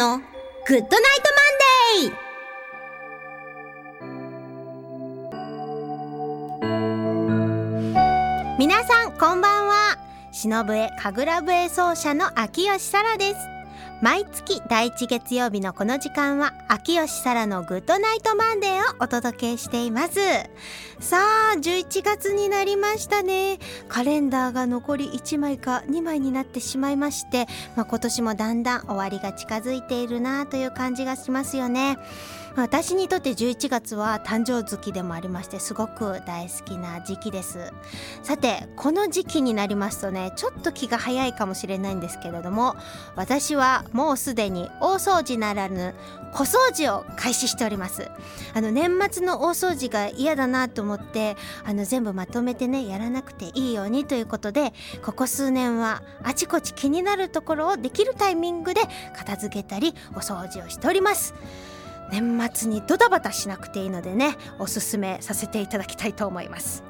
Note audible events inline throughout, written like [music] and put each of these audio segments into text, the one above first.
のグッドナイトマンデー。皆さんこんばんは。篠笛神楽笛奏者の秋吉沙羅です。毎月第一月曜日のこの時間は秋吉沙羅のグッドナイトマンデーをお届けしています。さあ11月になりましたね。カレンダーが残り1枚か2枚になってしまいまして、まあ、今年もだんだん終わりが近づいているなという感じがしますよね。私にとって11月は誕生月でもありましてすごく大好きな時期です。さてこの時期になりますとねちょっと気が早いかもしれないんですけれども私はもうすでに大掃除ならぬ小掃除を開始しております。あの年末の大掃除が嫌だなと思ってあの全部まとめてねやらなくていいようにということでここ数年はあちこち気になるところをできるタイミングで片付けたりお掃除をしております。年末にドタバタしなくていいのでねおすすめさせていただきたいと思います。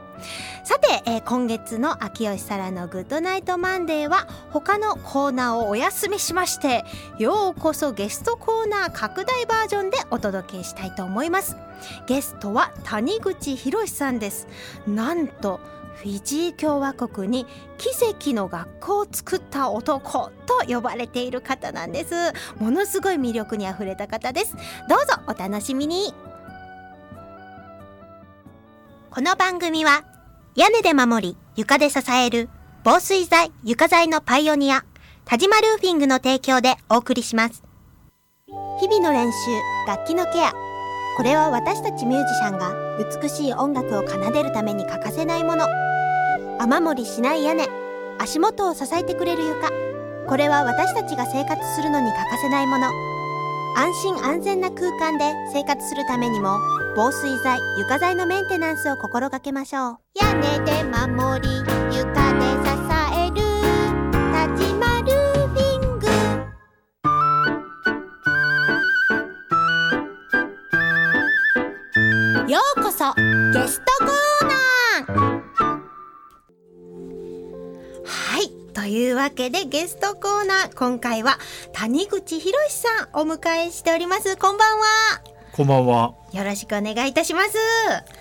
さて、えー、今月の秋吉沙羅のグッドナイトマンデーは他のコーナーをお休みしましてようこそゲストコーナー拡大バージョンでお届けしたいと思います。ゲストは谷口浩さんです。なんとフィジー共和国に奇跡の学校を作った男と呼ばれている方なんです。ものすごい魅力にあふれた方です。どうぞお楽しみに。この番組は屋根で守り床で支える防水材床材のパイオニア田島ルーフィングの提供でお送りします。日々の練習楽器のケアこれは私たちミュージシャンが美しい音楽を奏でるために欠かせないもの。雨漏りしない屋根足元を支えてくれる床。これは私たちが生活するのに欠かせないもの。安心安全な空間で生活するためにも防水材床材のメンテナンスを心がけましょう。屋根で守り床で支えストコーナー。はい。というわけでゲストコーナー。今回は谷口博さんお迎えしております。こんばんは。こんばんは。よろしくお願いいたします。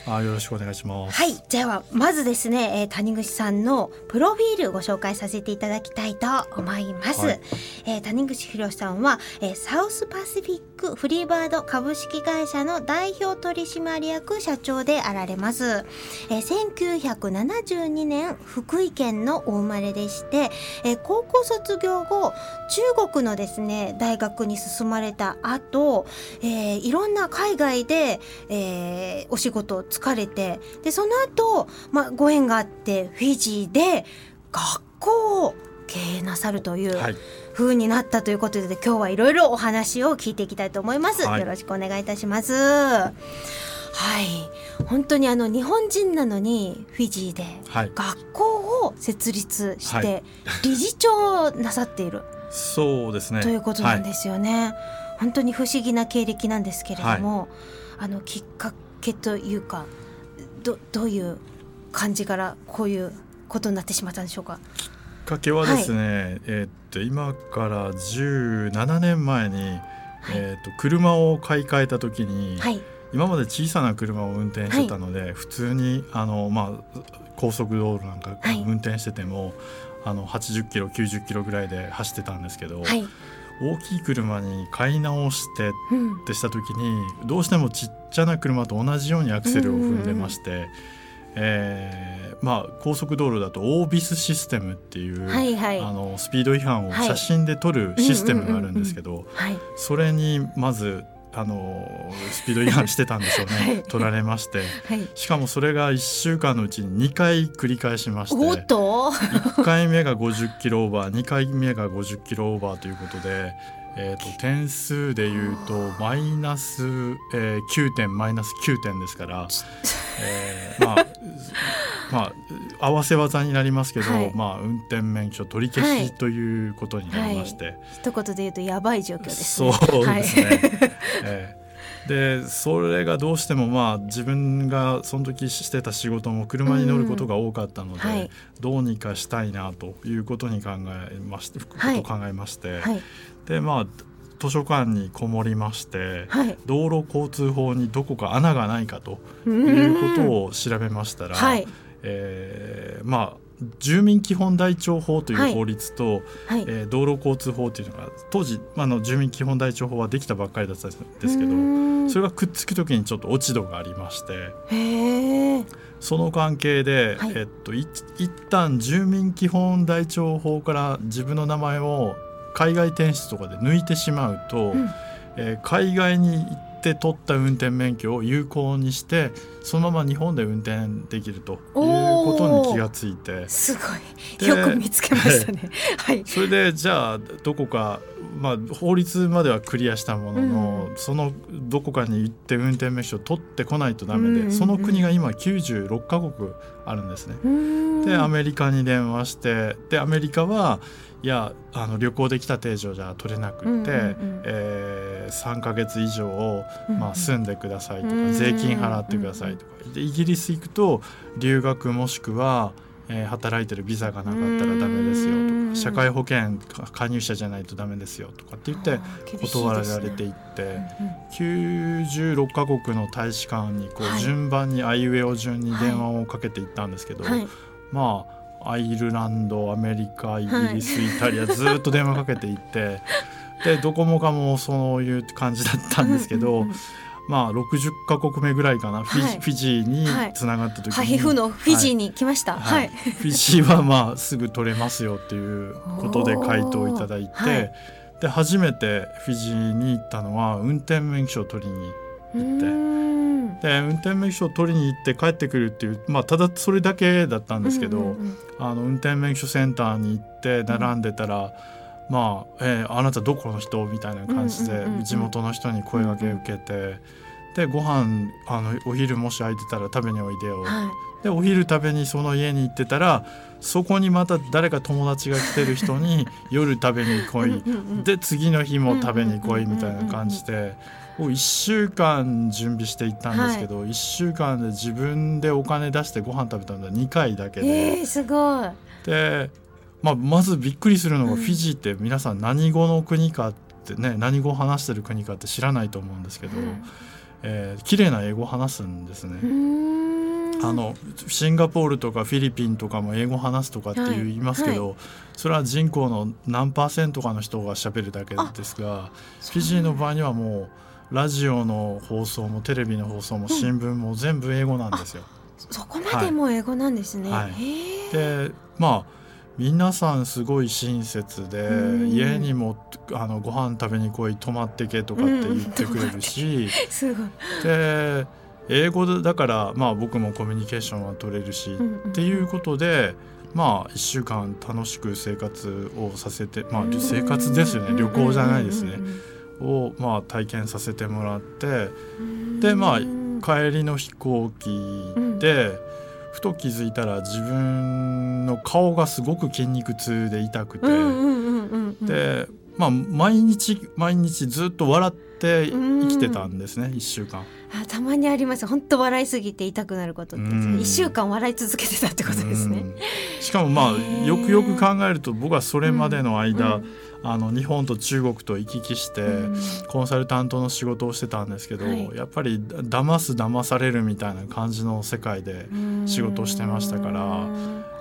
あ、よろしくお願いします。はい、ではまずですね、えー、谷口さんのプロフィールご紹介させていただきたいと思います。はい、えー、谷口博さんは、えー、サウスパシフィックフリーバード株式会社の代表取締役社長であられます。えー、1972年福井県のお生まれでして、えー、高校卒業後中国のですね大学に進まれた後、えー、いろんな海外でで、えー、お仕事疲れてでその後、まあご縁があってフィジーで学校を経営なさるという、はい、風になったということで今日はいろいろお話を聞いていきたいと思います、はい、よろしくお願いいたします。はい。本当にあの日本人なのにフィジーで学校を設立して理事長なさっている、そうですね。ということなんですよね、本当に不思議な経歴なんですけれども、あのきっかけというかどどういう感じからこういうことになってしまったんでしょうか？きっかけはですね、はい、えー、っと今から17年前に、はい、えー、っと車を買い替えた時に、はい、今まで小さな車を運転してたので、普通にあの、まあ、高速道路なんか運転してても、あの80キロ90キロぐらいで走ってたんですけど、大きい車に買い直してってした時に、うん、どうしてもちっちゃな車と同じようにアクセルを踏んでまして、うんうんうん、えー、まあ、高速道路だとオービスシステムっていう、はいはい、あのスピード違反を写真で撮るシステムがあるんですけど、それにまずあのスピード違反してたんでしょうね、[laughs] はい、取られまして、はい、しかもそれが1週間のうちに2回繰り返しまして。1回目が50キロオーバー2回目が50キロオーバーということで、えーと、点数でいうとマイナス、えー、9点マイナス9点ですから、[laughs] えー、まあ [laughs] まあ合わせ技になりますけど、はい、まあ運転免許取り消しということになりまして、はい。はい、一言で言うとやばい状況です、ね、そうですね。えー。でそれがどうしてもまあ自分がその時してた仕事も車に乗ることが多かったので、はい、どうにかしたいなということに考えまして、ことを考えまして、はい、でまあ図書館にこもりまして、はい、道路交通法にどこか穴がないかということを調べましたら、はい、えー、まあ住民基本台帳法という法律と、はい、えー、道路交通法というのが当時、まあ、の住民基本台帳法はできたばっかりだったんですけどそれがくっつく時にちょっと落ち度がありましてその関係で、はい、えっと、い一旦住民基本台帳法から自分の名前を海外転出とかで抜いてしまうと、うん、えー、海外に行って取った運転免許を有効にしてそのまま日本で運転できるということに気がついて。すごい。よく見つけましたね。はい、それでじゃあどこかまあ、法律まではクリアしたものの、うん、そのどこかに行って運転免許を取ってこないとダメで、うん、その国が今96カ国あるんですね。でアメリカに電話してでアメリカはいやあの旅行できた定常じゃ取れなくて、うんうんうん、えー、3か月以上、まあ、住んでくださいとか、うんうん、税金払ってくださいとか。でイギリス行くと留学もしくはえー、働いてるビザがなかったらダメですよとか社会保険加入者じゃないとダメですよとかって言って断られていって、ね96カ国の大使館にこう順番にあいうえお順に電話をかけていったんですけど、はい、まあアイルランドアメリカイギリス、イタリアずっと電話かけていって [laughs] でどこもかもそういう感じだったんですけど。まあ60か国目ぐらいかな、フィフィジーにつながった時に、はい、皮膚のフィジーに来ました、はい、フィジーはまあすぐ取れますよっていうことで回答いただいて、[laughs] で初めてフィジーに行ったのは運転免許を取りに行ってで運転免許を取りに行って帰ってくるっていう、まあ、ただそれだけだったんですけど、あの運転免許センターに行って並んでたら。うんまあ、えー、あなたどこの人みたいな感じで地元の人に声がけ受けて、でご飯あのお昼もし空いてたら食べにおいでよ、はい、でお昼食べにその家に行ってたらそこにまた誰か友達が来てる人に夜食べに来い。で次の日も食べに来いみたいな感じで。1週間準備していったんですけど、はい、1週間で自分でお金出してご飯食べたのは2回だけで。えー、すごい。でまあ、まずびっくりするのがフィジーって皆さん何語の国かってね何語を話してる国かって知らないと思うんですけど、うん、えー、綺麗な英語を話すんですね。あのシンガポールとかフィリピンとかも英語話すとかって言いますけど、はい。はい、それは人口の何パーセントかの人がしゃべるだけですがフィジーの場合にはもうラジオの放送もテレビの放送も新聞も全部英語なんですよ。うん、そこまでも英語なんですね。はい、でまあ皆さんすごい親切で、家にもあのご飯食べに来い泊まってけとかって言ってくれるし、[laughs] で英語だからまあ僕もコミュニケーションは取れるし、っていうことでまあ1週間楽しく生活をさせてまあ生活ですよね。旅行じゃないですね、をまあ体験させてもらってでまあ帰りの飛行機で、ふと気づいたら自分の顔がすごく筋肉痛で痛くて、でまあ毎日毎日ずっと笑って生きてたんですね、う1週間。あたまにあります。本当笑いすぎて痛くなることって。1週間笑い続けてたってことですね。しかもまあよくよく考えると僕はそれまでの間、うん。うんあの日本と中国と行き来してコンサルタントの仕事をしてたんですけど、はい、やっぱり騙す騙されるみたいな感じの世界で仕事をしてましたから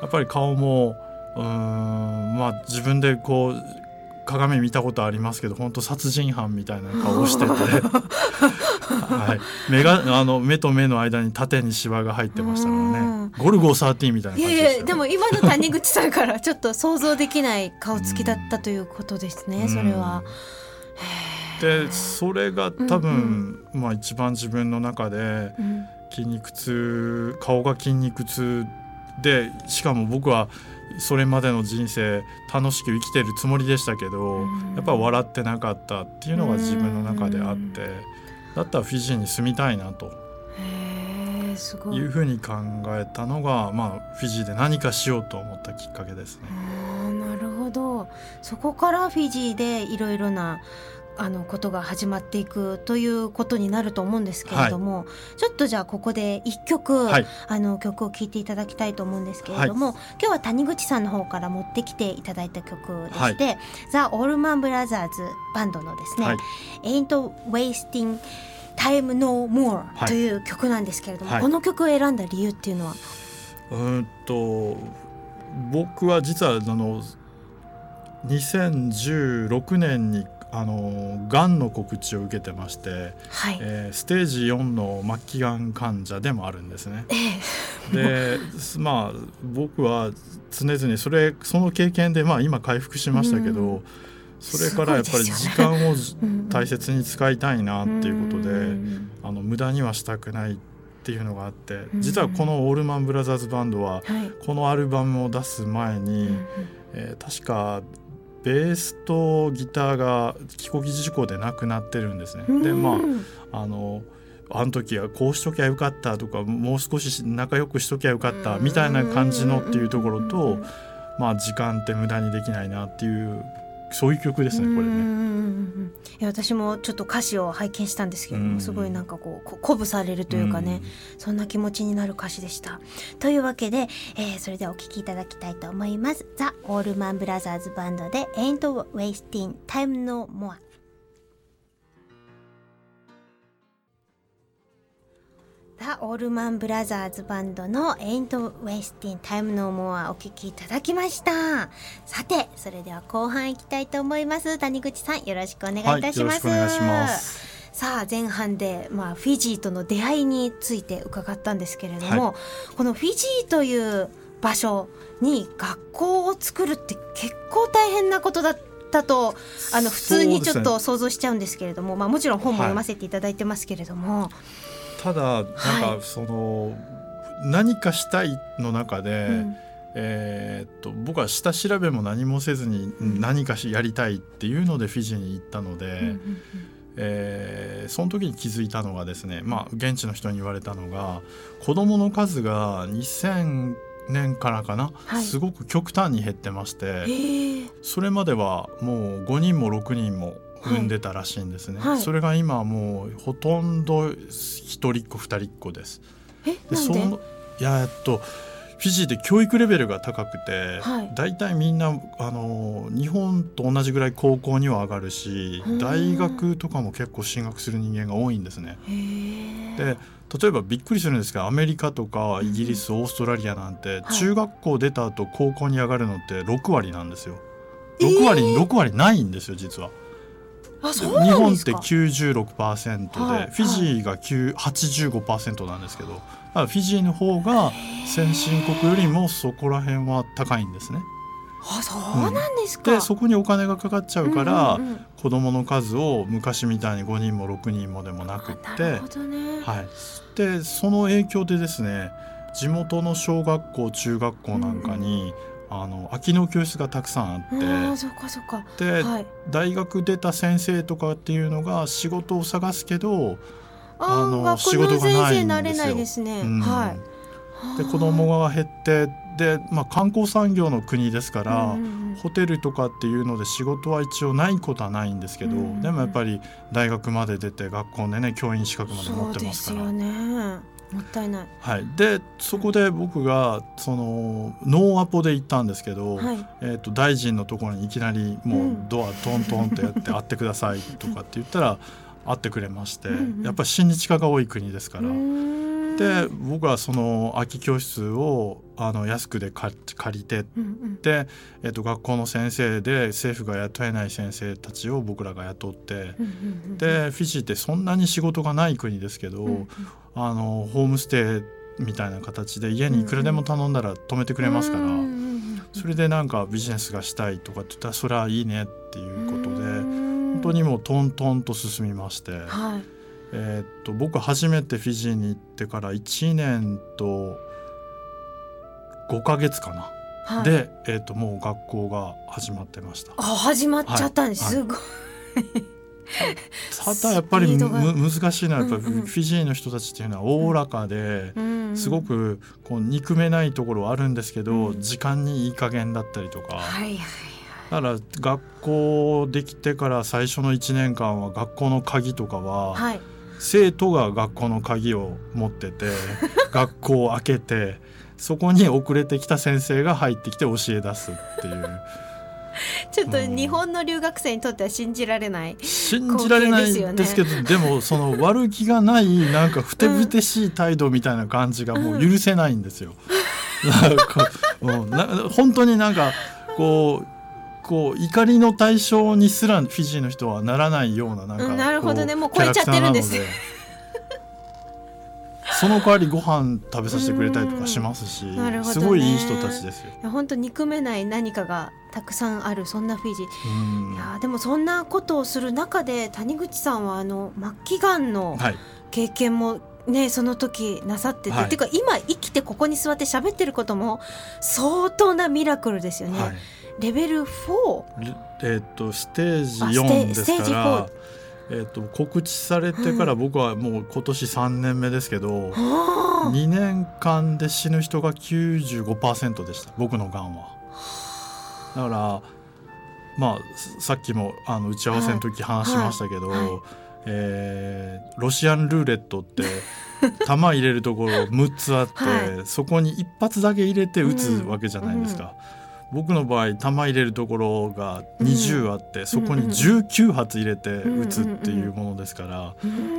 やっぱり顔もうんまあ自分でこう鏡見たことありますけど本当殺人犯みたいな顔をしてて。[laughs] はい、目があの目と目の間に縦にシワが入ってましたからね。ゴルゴ13みたいな感じで、ね、でも今の谷口さんからちょっと想像できない顔つきだったということですねそれは。でそれが多分、うんうん、まあ、一番自分の中で筋肉痛顔が筋肉痛でしかも僕はそれまでの人生楽しく生きてるつもりでしたけど、やっぱ笑ってなかったっていうのが自分の中であって、だったらフィジーに住みたいなと。いうふうに考えたのが、まあ、フィジーで何かしようと思ったきっかけですね。なるほどそこからフィジーでいろいろなあのことが始まっていくということになると思うんですけれども、はい、ちょっとじゃあここで一曲、はい、あの曲を聴いていただきたいと思うんですけれども、はい、今日は谷口さんの方から持ってきていただいた曲でして、ザ・オールマン・ブラザーズバンドのですね「Ain't Wasting Time No More」という曲なんですけれども、この曲を選んだ理由っていうのは？うんと僕は実はあの2016年にあのがんの告知を受けてまして、はい、えー、ステージ4の末期がん患者でもあるんですね。でまあ僕は常々それその経験で、まあ、今回復しましたけど、うん、それからやっぱり時間を大切に使いたいなっていうことで、うん、あの無駄にはしたくないっていうのがあって実はこのオールマン・ブラザーズバンドは、このアルバムを出す前に、えー、確かベースとギターが飛行機事故で亡くなってるんですね。でまああのあの時はこうしときゃよかったとかもう少し仲良くしときゃよかったみたいな感じのっていうところとまあ時間って無駄にできないなっていうそういう曲ですねこれね。いや私もちょっと歌詞を拝見したんですけどもすごいなんかこう鼓舞されるというかねそんな気持ちになる歌詞でした。というわけで、えー、それではお聴きいただきたいと思います。ザ・オールマン・ブラザーズ・バンドで「Ain't Wasting Time No More」。ザ・オールマン・ブラザーズバンドの Ain't Wasting Time No More お聴きいただきました。さてそれでは後半いきたいと思います。谷口さんよろしくお願いいたします、はい、さあ前半で、まあ、フィジーとの出会いについて伺ったんですけれども、はい、このフィジーという場所に学校を作るって結構大変なことだったとあの普通にちょっと想像しちゃうんですけれども、ね、まあ、もちろん本も読ませていただいてますけれども。はいただなんかその、はい、何かしたいの中で、うん、えー、っと僕は下調べも何もせずに何かしやりたいっていうのでフィジーに行ったので。うんえー、その時に気づいたのがですね、まあ、現地の人に言われたのが子どもの数が2000年からかな、はい、すごく極端に減ってまして、それまではもう5人も6人も産んでたらしいんですね、はい、それが今もうほとんど一人っ子二人っ子です。でそのいやえっとフィジーで教育レベルが高くて、はい、大体みんなあの日本と同じぐらい高校には上がるし大学とかも結構進学する人間が多いんですね。で例えばびっくりするんですがアメリカとかイギリス、うん、オーストラリアなんて、中学校出た後高校に上がるのって6割なんですよ。6割に6割ないんですよ実は。日本って96%で、はい、フィジーが85%なんですけど、フィジーの方が先進国よりもそこら辺は高いんですね。あそうなんですか、うん、でそこにお金がかかっちゃうから、うんうんうん、子どもの数を昔みたいに5人も6人もでもなくって、ね、はい、でその影響でですね地元の小学校中学校なんかに、うんあの空きの教室がたくさんあってあそかそか。で、はい、大学出た先生とかっていうのが仕事を探すけどあの仕事がないんですよ。ね。うん、はい、で子供が減ってで、まあ、観光産業の国ですから、うんうんホテルとかっていうので仕事は一応ないことはないんですけど、うんうん、でもやっぱり大学まで出て学校でね教員資格まで持ってますから。ねもったいない、はい、でそこで僕がそのノーアポで行ったんですけど、はい、えーと、大臣のところにいきなりもうドアトントンってやって「会ってください」[laughs] とかって言ったら会ってくれまして、やっぱり親日家が多い国ですから。で僕はその空き教室をあの安くで借りて、うんうん、で、えー、と学校の先生で政府が雇えない先生たちを僕らが雇って、うんうんうん、でフィジーってそんなに仕事がない国ですけど、うんうん、あのホームステイみたいな形で家にいくらでも頼んだら泊めてくれますから、それでなんかビジネスがしたいとかって言ったらそれはいいねっていうことで、本当にもうトントンと進みまして。はい。えー、っと僕初めてフィジーに行ってから1年と5か月かな、はい、で、えー、っともう学校が始まってました。あ始まっちゃったんです、はい、すごいただやっぱりむ難しいのはやっぱフィジーの人たちっていうのはおおらかで、すごくこう憎めないところはあるんですけど、時間にいい加減だったりとか、だから学校できてから最初の1年間は学校の鍵とかは、はい、生徒が学校の鍵を持ってて [laughs] 学校を開けてそこに遅れてきた先生が入ってきて教え出すっていう。[laughs] ちょっと日本の留学生にとっては信じられない、信じられないですけどでもその悪気がないなんかふてぶてしい態度みたいな感じがもう許せないんですよ。[laughs] なんかもうな本当になんかこうこう怒りの対象にすらフィジーの人はならないようななんか、うん、なるほどね。もう超えちゃってるんですその代わりご飯食べさせてくれたりとかしますし、ね、すごいいい人たちですよ。本当憎めない何かがたくさんあるそんなフィジー。いやでもそんなことをする中で谷口さんはあの末期がんの経験も、ね、その時なさってて、はい、っていうか今生きてここに座って喋ってることも相当なミラクルですよね。はい。レベル 4? えっ、とステージ4ですからえーと、告知されてから僕はもう今年3年目ですけど、うん、2年間で死ぬ人が95%でした。僕のがんは。だからまあさっきもあの打ち合わせの時話しましたけど、はい。はい、えー、ロシアンルーレットって弾入れるところ6つあって、はい、そこに一発だけ入れて打つわけじゃないですか。うんうん僕の場合弾入れるところが20あって、うん、そこに19発入れて撃つっていうものですから、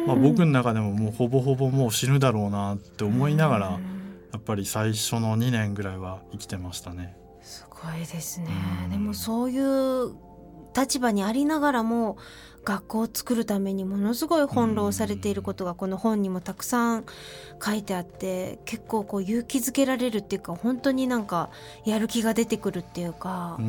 まあ、僕の中でももうほぼほぼもう死ぬだろうなって思いながら、やっぱり最初の2年ぐらいは生きてましたね。すごいですね、でもそういう立場にありながらも学校を作るためにものすごい翻弄されていることがこの本にもたくさん書いてあって結構こう勇気づけられるっていうか本当になんかやる気が出てくるっていうか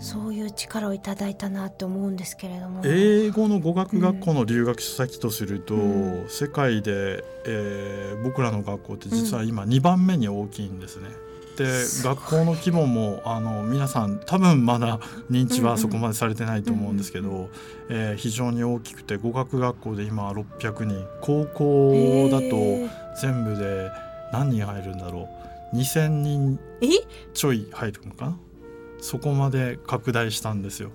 そういう力をいただいたなって思うんですけれども。英語の語学学校の留学先とすると、うん、世界で、えー、僕らの学校って実は今2番目に大きいんですね。うんで学校の規模もあの皆さん多分まだ認知はそこまでされてないと思うんですけど、うんうん、えー、非常に大きくて語学学校で今600人。高校だと全部で何人入るんだろう。2,000人ちょい入るのかな？そこまで拡大したんですよ。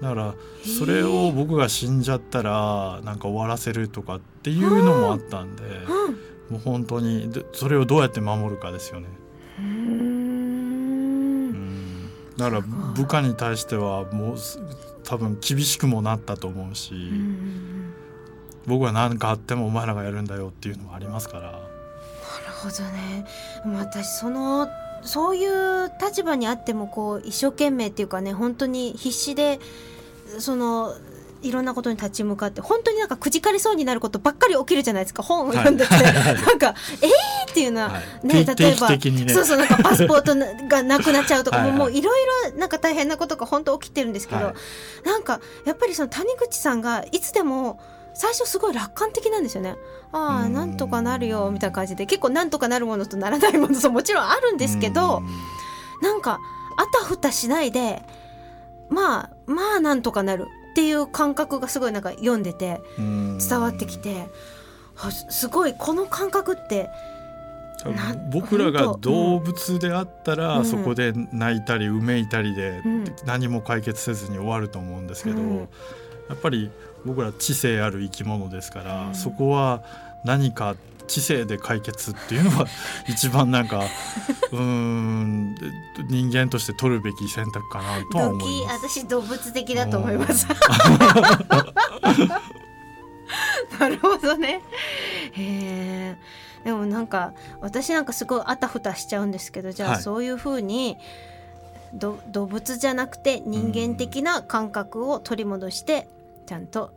だからそれを僕が死んじゃったらなんか終わらせるとかっていうのもあったんで、もう本当にそれをどうやって守るかですよね。だから部下に対してはもう多分厳しくもなったと思うし、僕は何かあってもお前らがやるんだよっていうのもありますから。なるほどね私そのそういう立場にあってもこう一生懸命っていうかね本当に必死でそのいろんなことに立ち向かって本当になんかくじかれそうになることばっかり起きるじゃないですか。本を読んでて、はい、[laughs] なんか「えー!」っていうのは、はい、ね例えば、ね、そうそうなんかパスポートがなくなっちゃうとかもういろいろなんか大変なことが本当起きてるんですけど、はい、なんかやっぱりその谷口さんがいつでも最初すごい楽観的なんですよね。ああなんとかなるよみたいな感じで結構なんとかなるものとならないものともちろんあるんですけどなんかあたふたしないでまあまあなんとかなるっていう感覚がすごいなんか読んでて伝わってきてすごいこの感覚って僕らが動物であったら、うん、そこで泣いたりうめいたりで何も解決せずに終わると思うんですけど、うん、やっぱり僕ら知性ある生き物ですから、うん、そこは何か知性で解決っていうのは [laughs] 一番なんかうん人間として取るべき選択かなとは思います。私動物的だと思います。[laughs] なるほどね。へえでもなんか私なんかすごいあたふたしちゃうんですけどじゃあそういうふうに、動物じゃなくて人間的な感覚を取り戻してちゃんと。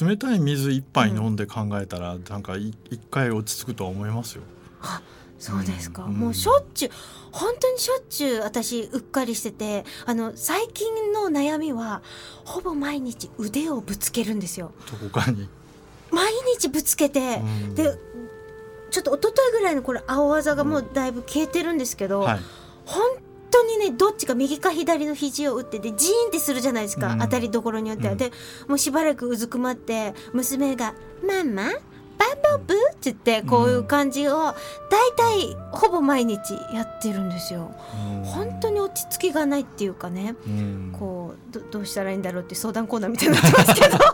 冷たい水一杯飲んで考えたら、うん、なんか一回落ち着くとは思いますよ。あそうですか、うん、もうしょっちゅう本当にしょっちゅう私うっかりしててあの最近の悩みはほぼ毎日腕をぶつけるんですよ。どこかに。毎日ぶつけて、うん、でちょっと一昨日ぐらいのこれ青技がもうだいぶ消えてるんですけど、はい、本当にねどっちか右か左の肘を打ってでジーンってするじゃないですか、うん、当たりどころによっては、うん、でもうしばらくうずくまって娘が「ママパパラブ?」って言ってこういう感じを大体ほぼ毎日やってるんですよ。本当に落ち着きがないっていうかね、こうどどうしたらいいんだろうって相談コーナーみたいになってますけど。[laughs]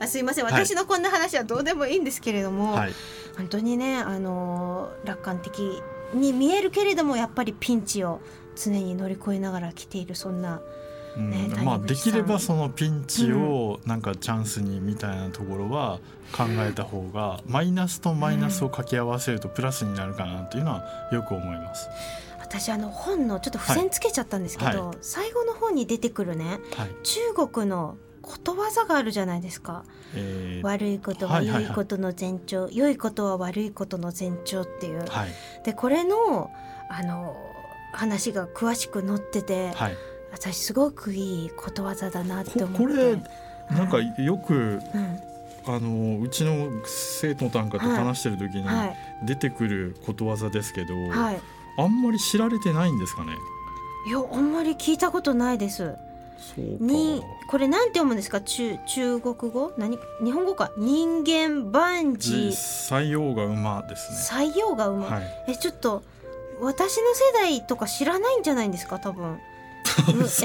あすいません私のこんな話はどうでもいいんですけれども、はい、本当にねあの楽観的に見えるけれどもやっぱりピンチを常に乗り越えながら来ているそんな。ね、うん、まあできればそのピンチをなんかチャンスにみたいなところは考えた方がマイナスとマイナスを掛け合わせるとプラスになるかなっていうのはよく思います。私あの本のちょっと付箋つけちゃったんですけど、はい、最後の方に出てくるね、はい、中国のことわざがあるじゃないですか、えー、悪いことは良いことの前兆、はいはい。はい、良いことは悪いことの前兆っていう、はい、でこれのあの話が詳しく載ってて、はい、私すごくいいことわざだなって思って。これなんかよく、うん、あのうちの生徒なんかと話してる時に出てくることわざですけど、はい、あんまり知られてないんですかね？いやあんまり聞いたことないです。にこれなんて読むんですか？中中国語？何日本語か？人間万事。採用が馬ですね。採用が馬、はい、えちょっと私の世代とか知らないんじゃないんですか？多分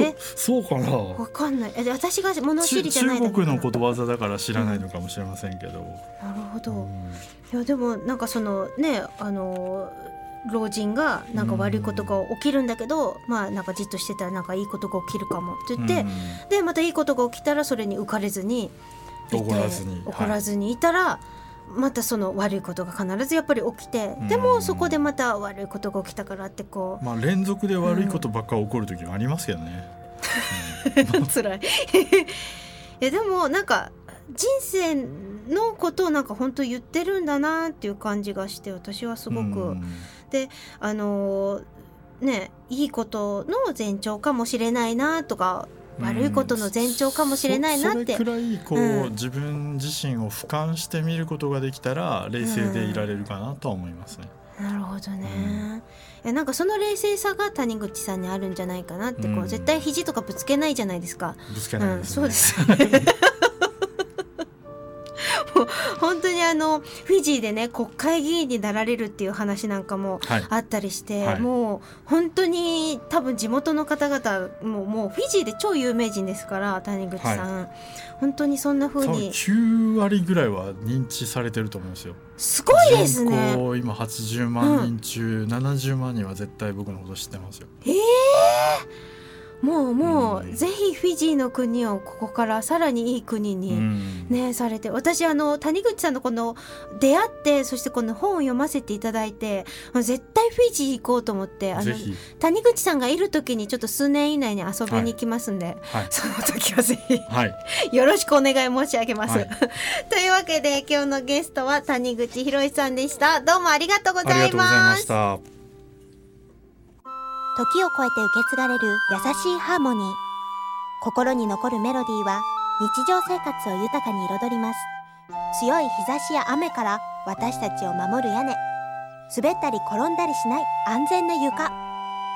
え？そうかな？わかんない。え私が物知りじゃない中国のことわざだから知らないのかもしれませんけど、うん、なるほど、うん、いやでもなんかそのねあの老人がなんか悪いことが起きるんだけど、まあなんかじっとしてたらなんかいいことが起きるかもって言って、でまたいいことが起きたらそれに浮かれずに怒らずに。怒らずにいたら、はい、またその悪いことが必ずやっぱり起きて、でもそこでまた悪いことが起きたからってこう、まあ、連続で悪いことばっか起こる時もありますけどね。うん、辛い [laughs] いやでもなんか人生のことをなんか本当言ってるんだなっていう感じがして私はすごく。であのねいいことの前兆かもしれないなとか悪いことの前兆かもしれないなって、それくらいこう、うん、自分自身を俯瞰してみることができたら冷静でいられるかなとは思いますね。うん、なるほどね、うん、なんかその冷静さが谷口さんにあるんじゃないかなってこう、絶対肘とかぶつけないじゃないですか。ぶつけないね、そうです [laughs] 本当にあのフィジーでね国会議員になられるっていう話なんかもあったりして、はい。はい、もう本当に多分地元の方々ももうフィジーで超有名人ですから谷口さん、はい、本当にそんなふうに9割ぐらいは認知されてると思いますよ。すごいですね。今80万人中、うん、70万人は絶対僕のこと知ってますよ。ええーもうもう、ぜひフィジーの国をここからさらにいい国にね、されて私あの谷口さんのこの出会ってそしてこの本を読ませていただいて絶対フィジー行こうと思ってあの谷口さんがいる時にちょっと数年以内に遊びに行きますんで、はい。はい、その時はぜひ、はい、[laughs] よろしくお願い申し上げます。[laughs] というわけで今日のゲストは谷口博さんでした。どうもありがとうございます。時を超えて受け継がれる優しいハーモニー。心に残るメロディーは日常生活を豊かに彩ります。強い日差しや雨から私たちを守る屋根。滑ったり転んだりしない安全な床。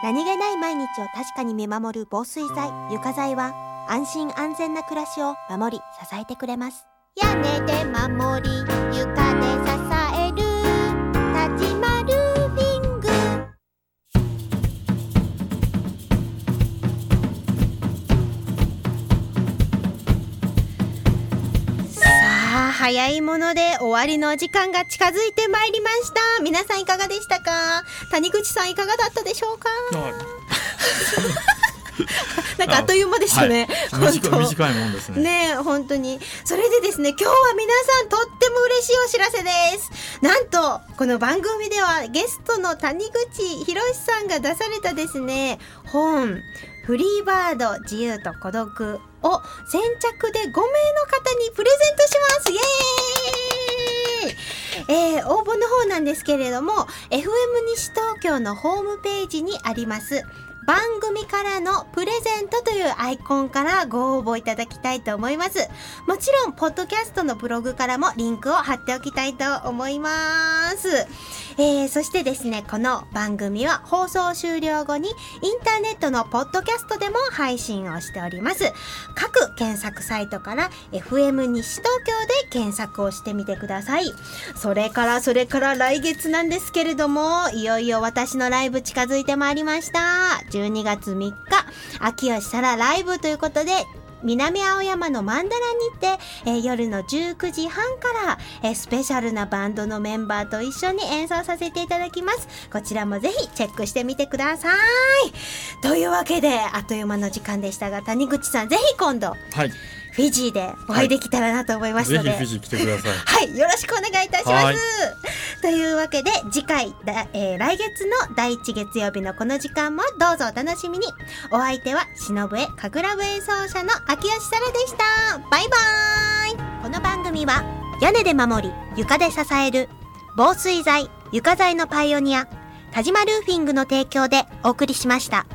何気ない毎日を確かに見守る防水剤、床材は安心安全な暮らしを守り支えてくれます。屋根で守り、床で支え早いもので終わりの時間が近づいてまいりました皆さんいかがでしたか？谷口さんいかがだったでしょうか？[laughs] なんかあっという間でしたね。はい、短いもんですね。ね本当に。それでですね、今日は皆さんとっても嬉しいお知らせです。なんと、この番組ではゲストの谷口博さんが出されたですね、本、フリーバード自由と孤独を先着で5名の方にプレゼントしますイエーイえー、応募の方なんですけれども FM 西東京のホームページにあります番組からのプレゼントというアイコンからご応募いただきたいと思います。もちろん、ポッドキャストのブログからもリンクを貼っておきたいと思います。えー、そしてですね、この番組は放送終了後にインターネットのポッドキャストでも配信をしております。各検索サイトから FM 西東京で検索をしてみてください。それから、それから来月なんですけれども、いよいよ私のライブ近づいてまいりました。12月3日、秋吉沙羅ライブということで、南青山のマンダラにて、えー、夜の19時半から、えー、スペシャルなバンドのメンバーと一緒に演奏させていただきます。こちらもぜひチェックしてみてください。というわけで、あっという間の時間でしたが、谷口さん、ぜひ今度。はい。フィジーでお会いできたらなと思いますので、はい、ぜひフィジー来てください。はい、よろしくお願いいたします。というわけで次回だ、えー、来月の第一月曜日のこの時間もどうぞお楽しみに。お相手は忍笛神楽笛奏者の秋吉沙羅でした。バイバーイ。この番組は屋根で守り床で支える防水材床材のパイオニア田島ルーフィングの提供でお送りしました。